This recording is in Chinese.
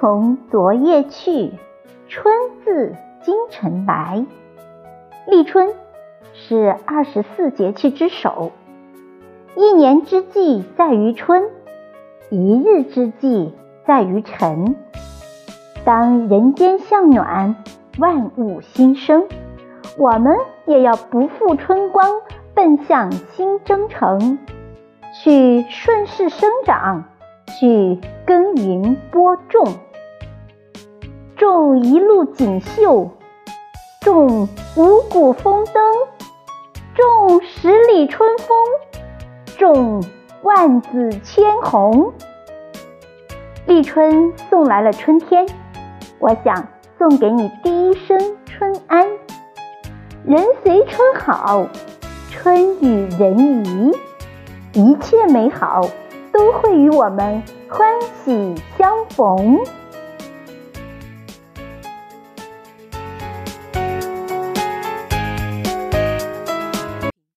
从昨夜去，春自今晨来。立春是二十四节气之首，一年之计在于春，一日之计在于晨。当人间向暖，万物新生，我们也要不负春光，奔向新征程，去顺势生长，去耕耘播种，种一路锦绣，种五谷丰登，种十里春风，种万紫千红。立春送来了春天。我想送给你第一声春安，人随春好，春与人宜，一切美好都会与我们欢喜相逢。